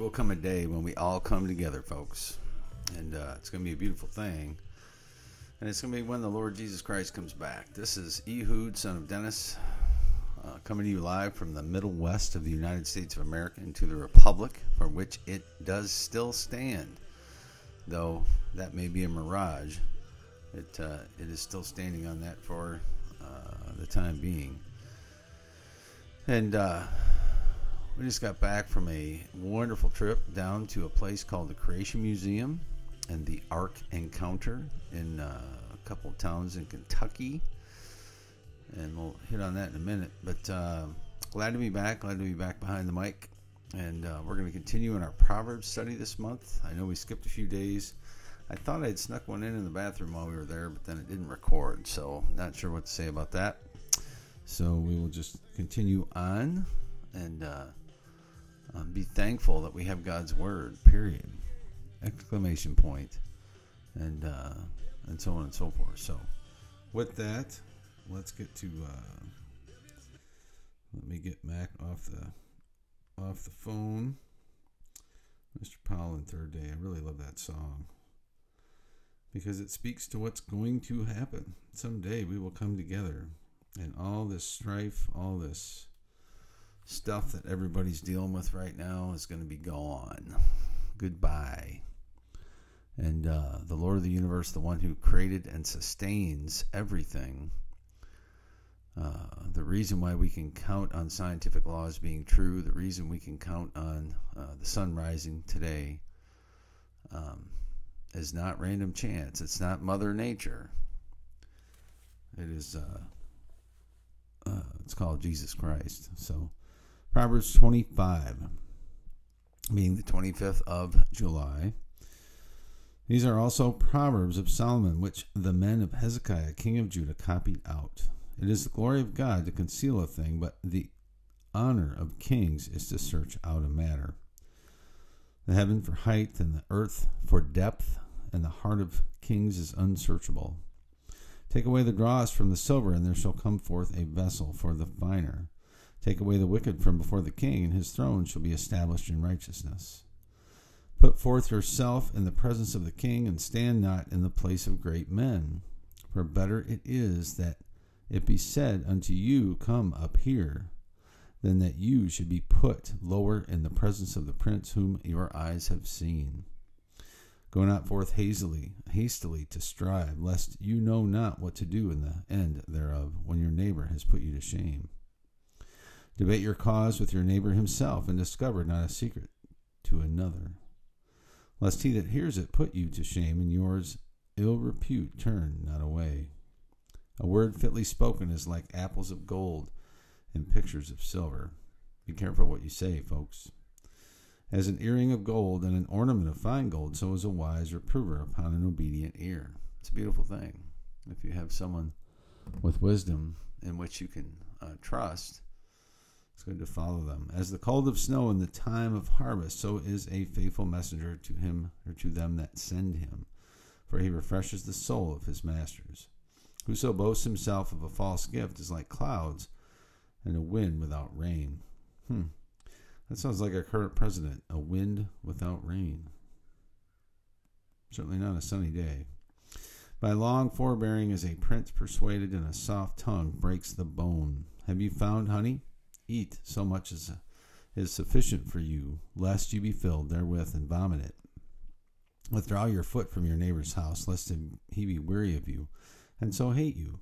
will come a day when we all come together, folks. And uh, it's going to be a beautiful thing. And it's going to be when the Lord Jesus Christ comes back. This is Ehud, son of Dennis, uh, coming to you live from the middle west of the United States of America into the Republic for which it does still stand. Though that may be a mirage, it, uh, it is still standing on that for uh, the time being. And uh, we just got back from a wonderful trip down to a place called the Creation Museum and the Ark Encounter in uh, a couple towns in Kentucky. And we'll hit on that in a minute. But uh, glad to be back. Glad to be back behind the mic. And uh, we're going to continue in our Proverbs study this month. I know we skipped a few days. I thought I'd snuck one in in the bathroom while we were there, but then it didn't record. So, not sure what to say about that. So, we will just continue on and uh, um, be thankful that we have God's word. Period. Exclamation point, and uh, and so on and so forth. So, with that, let's get to. Uh, let me get Mac off the off the phone. Mr. Powell and Third Day. I really love that song because it speaks to what's going to happen. Someday we will come together, and all this strife, all this stuff that everybody's dealing with right now is going to be gone. Goodbye. And uh, the Lord of the universe, the one who created and sustains everything, uh, the reason why we can count on scientific laws being true, the reason we can count on uh, the sun rising today, um, is not random chance. It's not Mother Nature. It is. Uh, uh, it's called Jesus Christ. So. Proverbs 25, being the 25th of July. These are also Proverbs of Solomon, which the men of Hezekiah, king of Judah, copied out. It is the glory of God to conceal a thing, but the honor of kings is to search out a matter. The heaven for height and the earth for depth, and the heart of kings is unsearchable. Take away the dross from the silver, and there shall come forth a vessel for the finer. Take away the wicked from before the king, and his throne shall be established in righteousness. Put forth yourself in the presence of the king, and stand not in the place of great men. For better it is that it be said unto you, Come up here, than that you should be put lower in the presence of the prince whom your eyes have seen. Go not forth hastily, hastily to strive, lest you know not what to do in the end thereof, when your neighbor has put you to shame. Debate your cause with your neighbor himself, and discover not a secret to another, lest he that hears it put you to shame, and yours ill repute turn not away. A word fitly spoken is like apples of gold and pictures of silver. Be careful what you say, folks. As an earring of gold and an ornament of fine gold, so is a wise reprover upon an obedient ear. It's a beautiful thing. If you have someone with wisdom in which you can uh, trust, good to follow them. As the cold of snow in the time of harvest, so is a faithful messenger to him or to them that send him, for he refreshes the soul of his masters. Whoso boasts himself of a false gift is like clouds and a wind without rain. Hmm. That sounds like our current president, a wind without rain. Certainly not a sunny day. By long forbearing is a prince persuaded, and a soft tongue breaks the bone. Have you found honey? Eat so much as is sufficient for you, lest you be filled therewith and vomit it. Withdraw your foot from your neighbor's house, lest he be weary of you, and so hate you.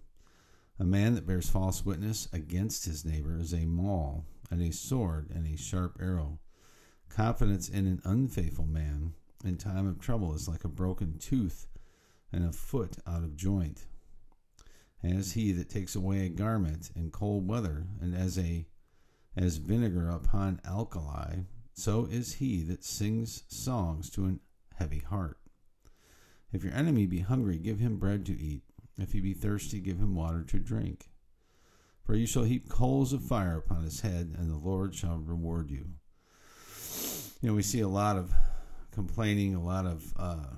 A man that bears false witness against his neighbor is a maul, and a sword, and a sharp arrow. Confidence in an unfaithful man in time of trouble is like a broken tooth and a foot out of joint. As he that takes away a garment in cold weather, and as a as vinegar upon alkali, so is he that sings songs to an heavy heart. If your enemy be hungry, give him bread to eat. If he be thirsty, give him water to drink. For you shall heap coals of fire upon his head, and the Lord shall reward you. You know, we see a lot of complaining, a lot of uh,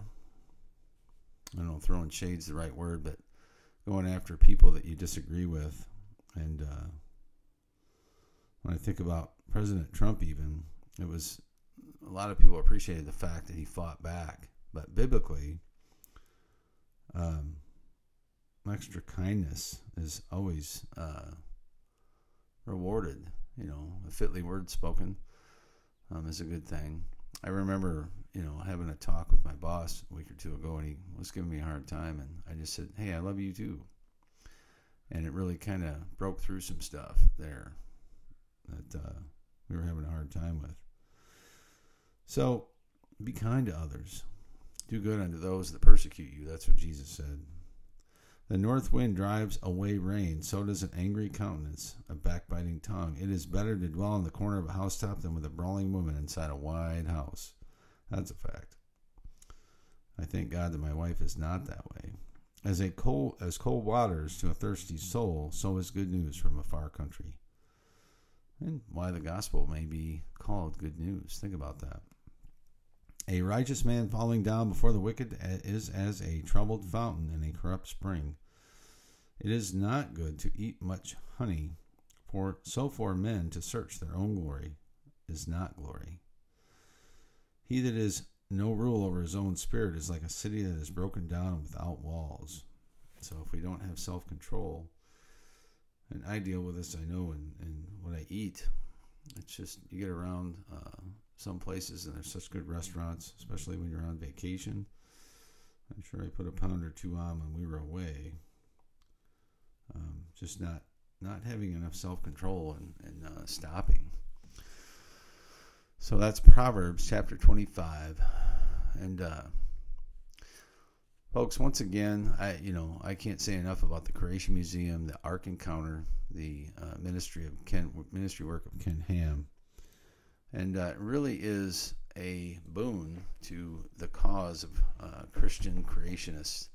I don't know, throwing shades the right word, but going after people that you disagree with. And uh, when I think about President Trump, even it was a lot of people appreciated the fact that he fought back, but biblically, um, extra kindness is always uh, rewarded. You know, a fitly word spoken um, is a good thing. I remember, you know, having a talk with my boss a week or two ago, and he was giving me a hard time, and I just said, "Hey, I love you too," and it really kind of broke through some stuff there that uh, we were having a hard time with. So, be kind to others. Do good unto those that persecute you. That's what Jesus said. The north wind drives away rain, so does an angry countenance, a backbiting tongue. It is better to dwell in the corner of a housetop than with a brawling woman inside a wide house. That's a fact. I thank God that my wife is not that way. As a cold as cold waters to a thirsty soul, so is good news from a far country. And why the gospel may be called good news. Think about that. A righteous man falling down before the wicked is as a troubled fountain in a corrupt spring. It is not good to eat much honey, for so for men to search their own glory is not glory. He that is no rule over his own spirit is like a city that is broken down without walls. So if we don't have self control, and I deal with this, I know, and in what I eat. It's just you get around uh, some places and there's such good restaurants, especially when you're on vacation. I'm sure I put a pound or two on when we were away. Um, just not not having enough self control and, and uh, stopping. So that's Proverbs chapter 25, and uh, folks, once again, I you know I can't say enough about the Creation Museum, the Ark Encounter, the uh, ministry of Ken ministry work of Ken Ham and uh, it really is a boon to the cause of uh, Christian creationists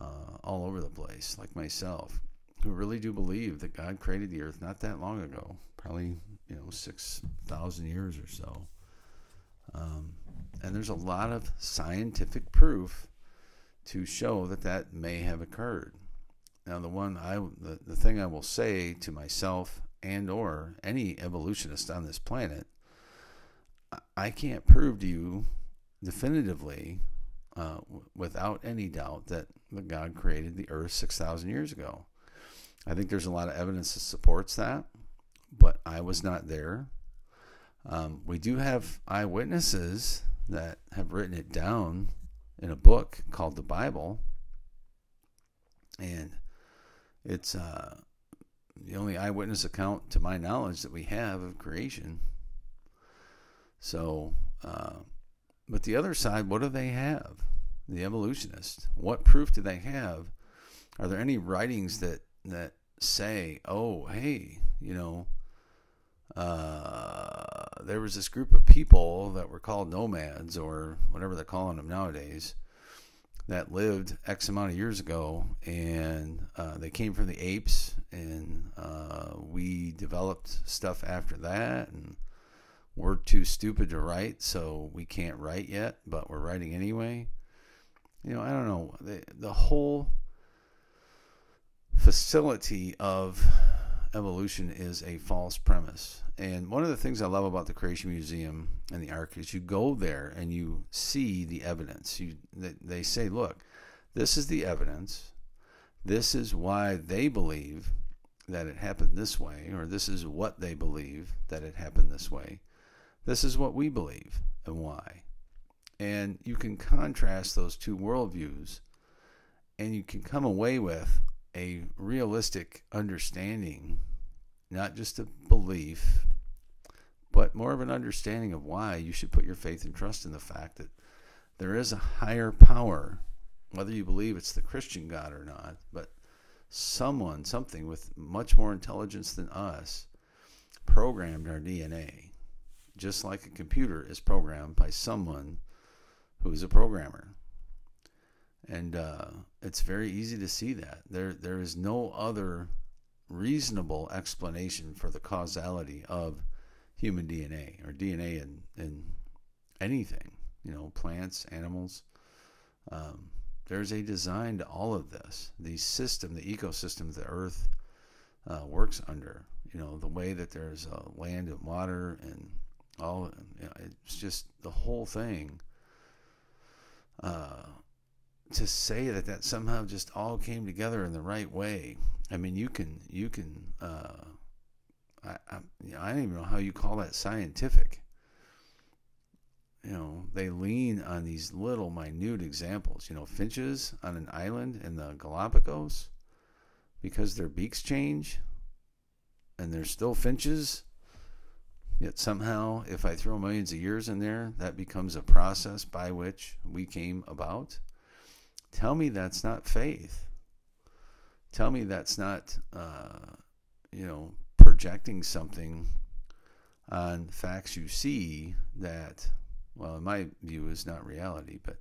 uh, all over the place, like myself, who really do believe that God created the earth not that long ago, probably you know six thousand years or so. Um, and there's a lot of scientific proof to show that that may have occurred. Now, the one I the, the thing I will say to myself and or any evolutionist on this planet I can't prove to you definitively, uh, without any doubt, that God created the earth 6,000 years ago. I think there's a lot of evidence that supports that, but I was not there. Um, we do have eyewitnesses that have written it down in a book called the Bible, and it's uh, the only eyewitness account, to my knowledge, that we have of creation. So, uh, but the other side, what do they have? The evolutionists. What proof do they have? Are there any writings that that say, "Oh, hey, you know, uh, there was this group of people that were called nomads or whatever they're calling them nowadays that lived X amount of years ago, and uh, they came from the apes, and uh, we developed stuff after that, and we're too stupid to write, so we can't write yet, but we're writing anyway. You know, I don't know. The, the whole facility of evolution is a false premise. And one of the things I love about the Creation Museum and the Ark is you go there and you see the evidence. You they, say, look, this is the evidence. This is why they believe that it happened this way, or this is what they believe that it happened this way. This is what we believe and why. And you can contrast those two worldviews and you can come away with a realistic understanding, not just a belief, but more of an understanding of why you should put your faith and trust in the fact that there is a higher power, whether you believe it's the Christian God or not, but someone, something with much more intelligence than us, programmed our DNA just like a computer is programmed by someone who's a programmer. And uh, it's very easy to see that. There, there is no other reasonable explanation for the causality of human DNA or DNA in, in anything. you know, plants, animals. Um, there's a design to all of this. The system, the ecosystem the Earth uh, works under. You know, the way that there's uh, land and water and all. You know, it's just the whole thing. Uh, to say that that somehow just all came together in the right way. I mean, you can you can uh, I, I, I don't even know how you call that scientific. You know, they lean on these little minute examples. You know, finches on an island in the Galapagos because their beaks change and they're still finches. Yet somehow, if I throw millions of years in there, that becomes a process by which we came about. Tell me that's not faith. Tell me that's not, uh, you know, projecting something on facts you see that, well, in my view, is not reality. But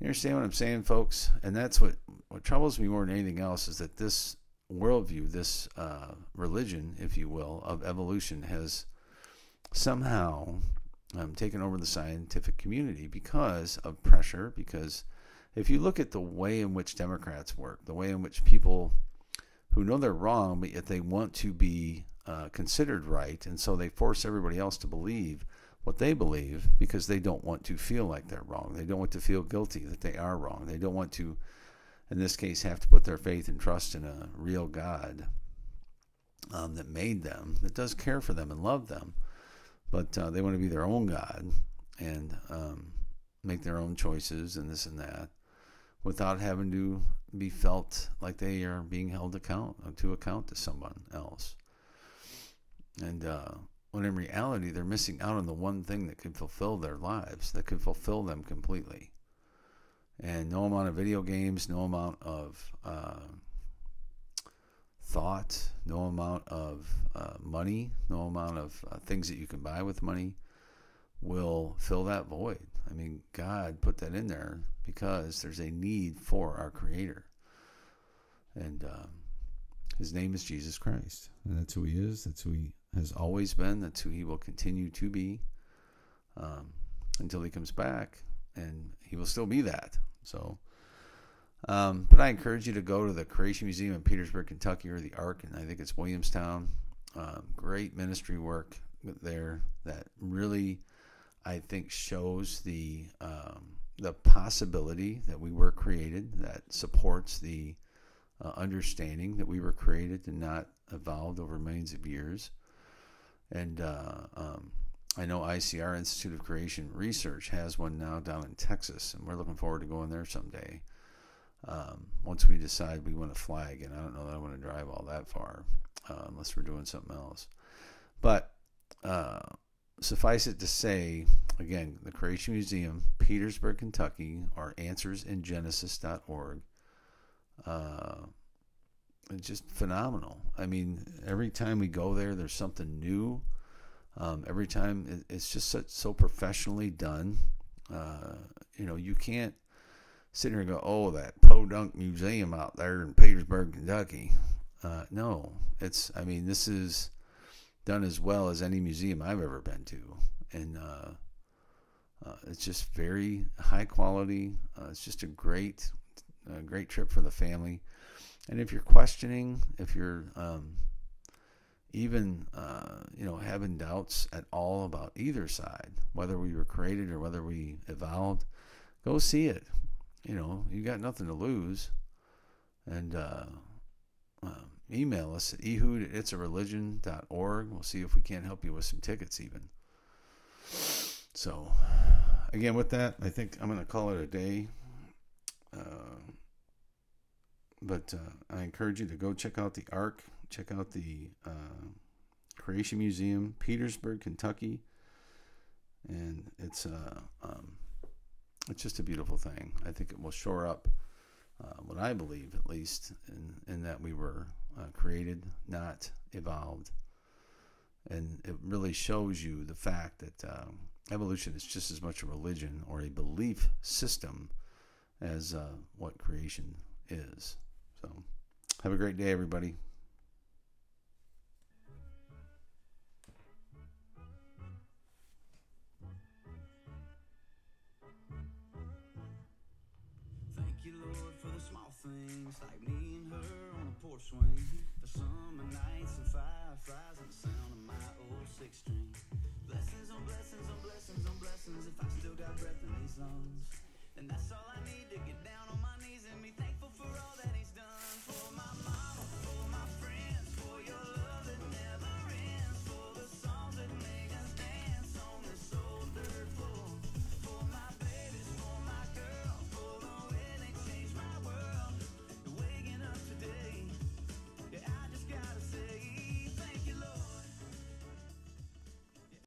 you understand what I'm saying, folks? And that's what, what troubles me more than anything else is that this worldview, this uh, religion, if you will, of evolution has somehow um, taken over the scientific community because of pressure, because if you look at the way in which Democrats work, the way in which people who know they're wrong, but yet they want to be uh, considered right, and so they force everybody else to believe what they believe because they don't want to feel like they're wrong. They don't want to feel guilty that they are wrong. They don't want to, in this case, have to put their faith and trust in a real God um, that made them, that does care for them and love them, but uh, they want to be their own God and um, make their own choices and this and that without having to be felt like they are being held account to account to someone else. And uh, when in reality, they're missing out on the one thing that could fulfill their lives, that could fulfill them completely. And no amount of video games, no amount of uh, thought, no amount of uh, money, no amount of uh, things that you can buy with money will fill that void. I mean, God put that in there because there's a need for our Creator. And um, His name is Jesus Christ. And that's who He is. That's who He has always been. That's who He will continue to be um, until He comes back. And He will still be that. So, um, but I encourage you to go to the Creation Museum in Petersburg, Kentucky, or the Ark, and I think it's Williamstown. Um, great ministry work there that really, I think, shows the um, the possibility that we were created, that supports the uh, understanding that we were created and not evolved over millions of years. And uh, um, I know ICR Institute of Creation Research has one now down in Texas, and we're looking forward to going there someday. Um, once we decide we want to fly again, I don't know that I want to drive all that far uh, unless we're doing something else. But uh, suffice it to say, again, the Creation Museum, Petersburg, Kentucky, or answersingenesis.org. Uh, it's just phenomenal. I mean, every time we go there, there's something new. Um, every time it, it's just so, so professionally done. Uh, you know, you can't sit here and go, "Oh, that Podunk Museum out there in Petersburg, Kentucky." Uh, no, it's. I mean, this is done as well as any museum I've ever been to, and uh, uh, it's just very high quality. Uh, it's just a great, a great trip for the family. And if you're questioning, if you're um, even uh, you know having doubts at all about either side, whether we were created or whether we evolved, go see it. You know, you got nothing to lose, and uh, um, email us at ehud at itsareligion.org. We'll see if we can't help you with some tickets, even. So, again, with that, I think I'm going to call it a day. Uh, but uh, I encourage you to go check out the Ark, check out the uh, Creation Museum, Petersburg, Kentucky, and it's uh, um, it's just a beautiful thing. I think it will shore up uh, what I believe, at least, in, in that we were uh, created, not evolved. And it really shows you the fact that uh, evolution is just as much a religion or a belief system as uh, what creation is. So, have a great day, everybody. Thank you, Lord, for the small things like me swing.